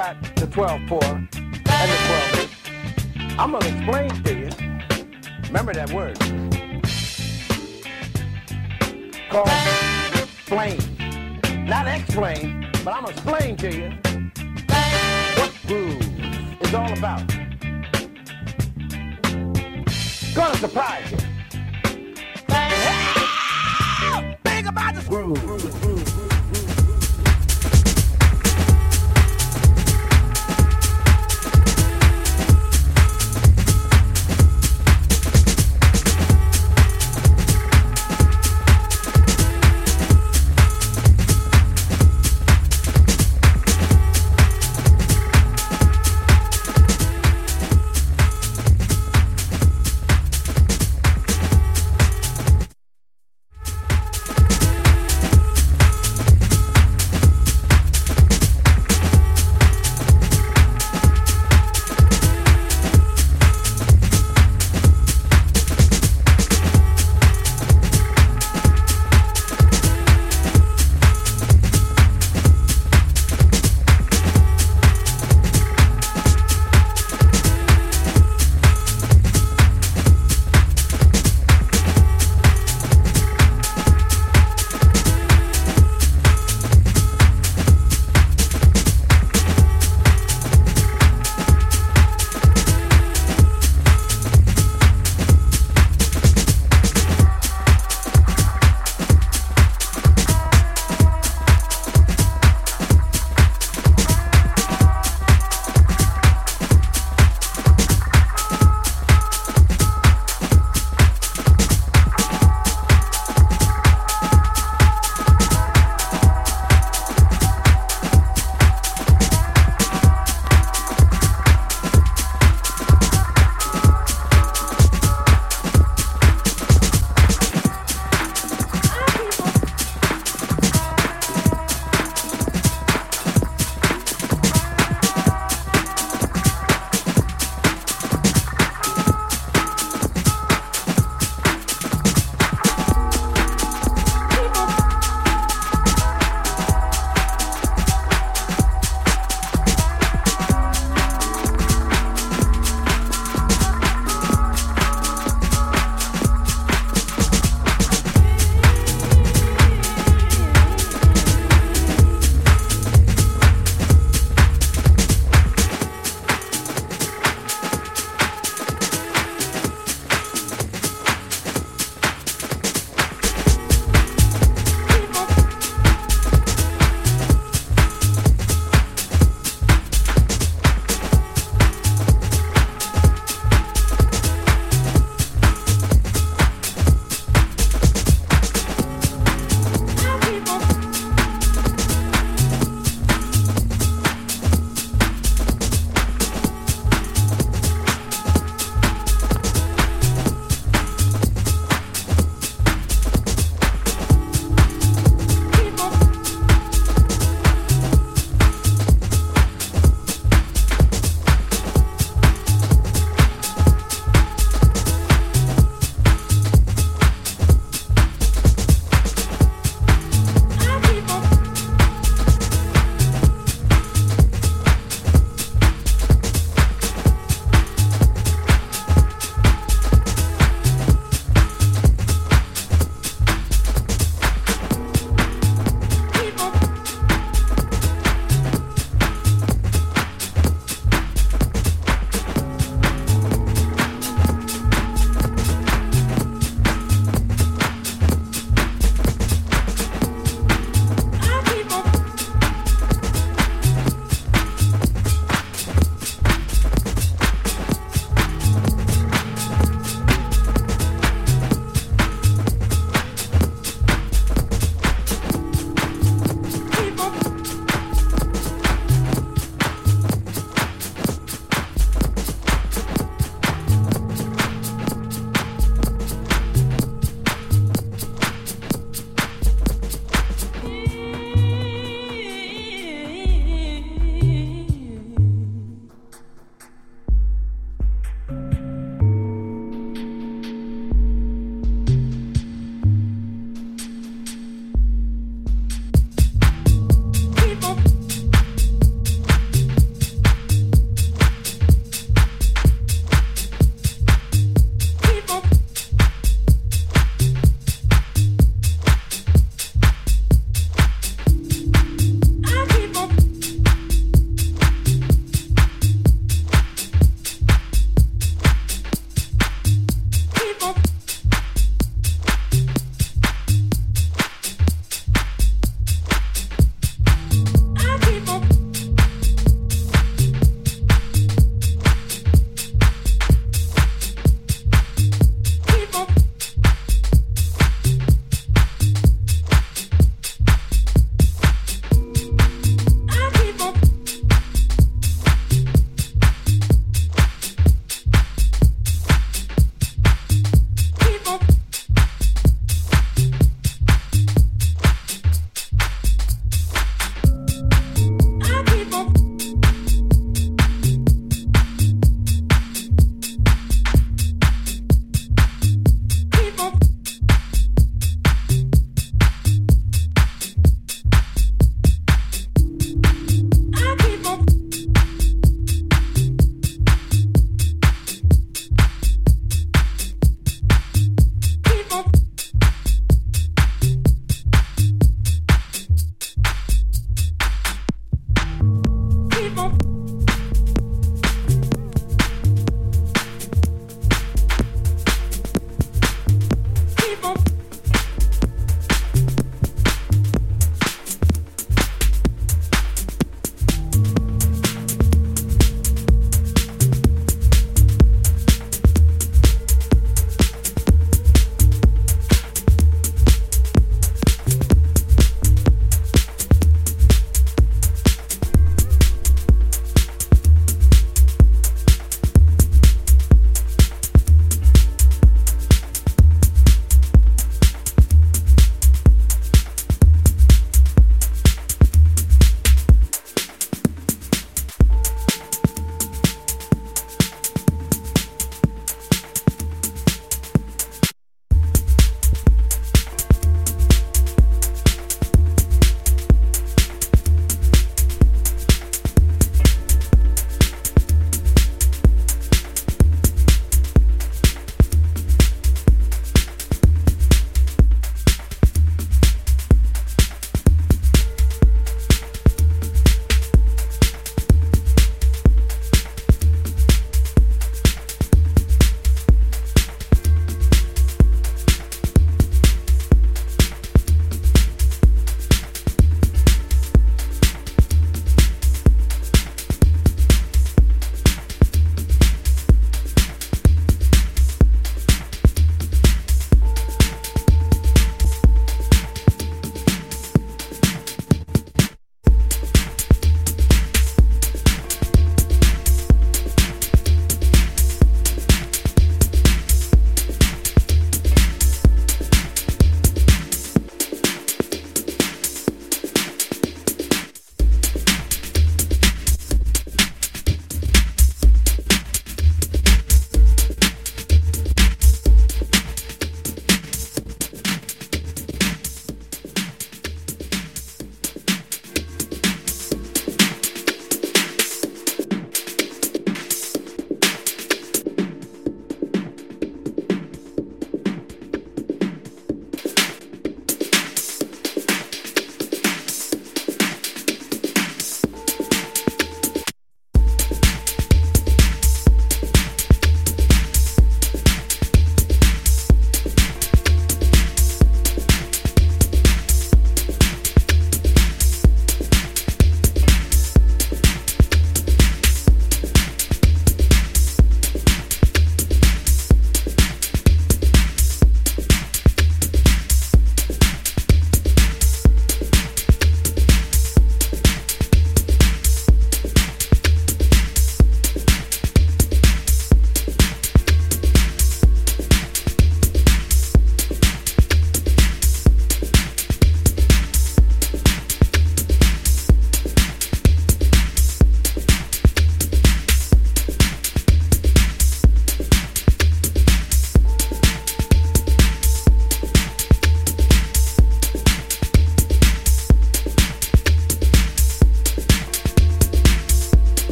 got the 12-4 and the 12 I'm going to explain to you. Remember that word. Called explain. Not explain, but I'm going to explain to you what groove is all about. Gonna surprise you. Think about the groove.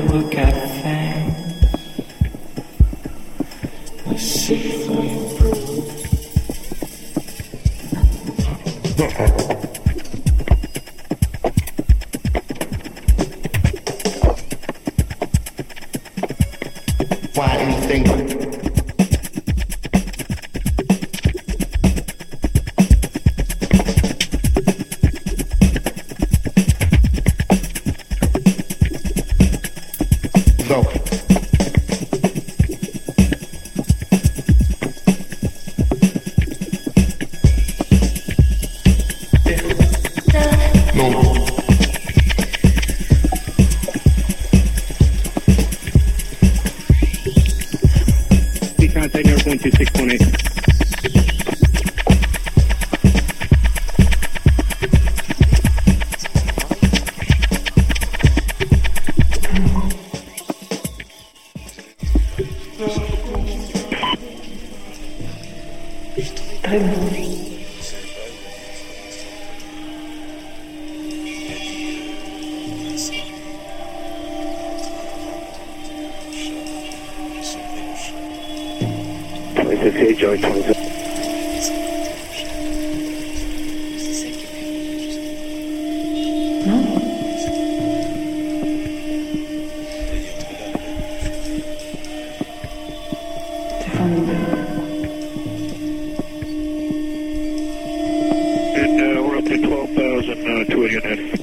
Look at uh, 289.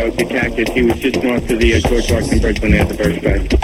It was cactus. He was just north of the uh, George Washington Bridge when they had the burst back.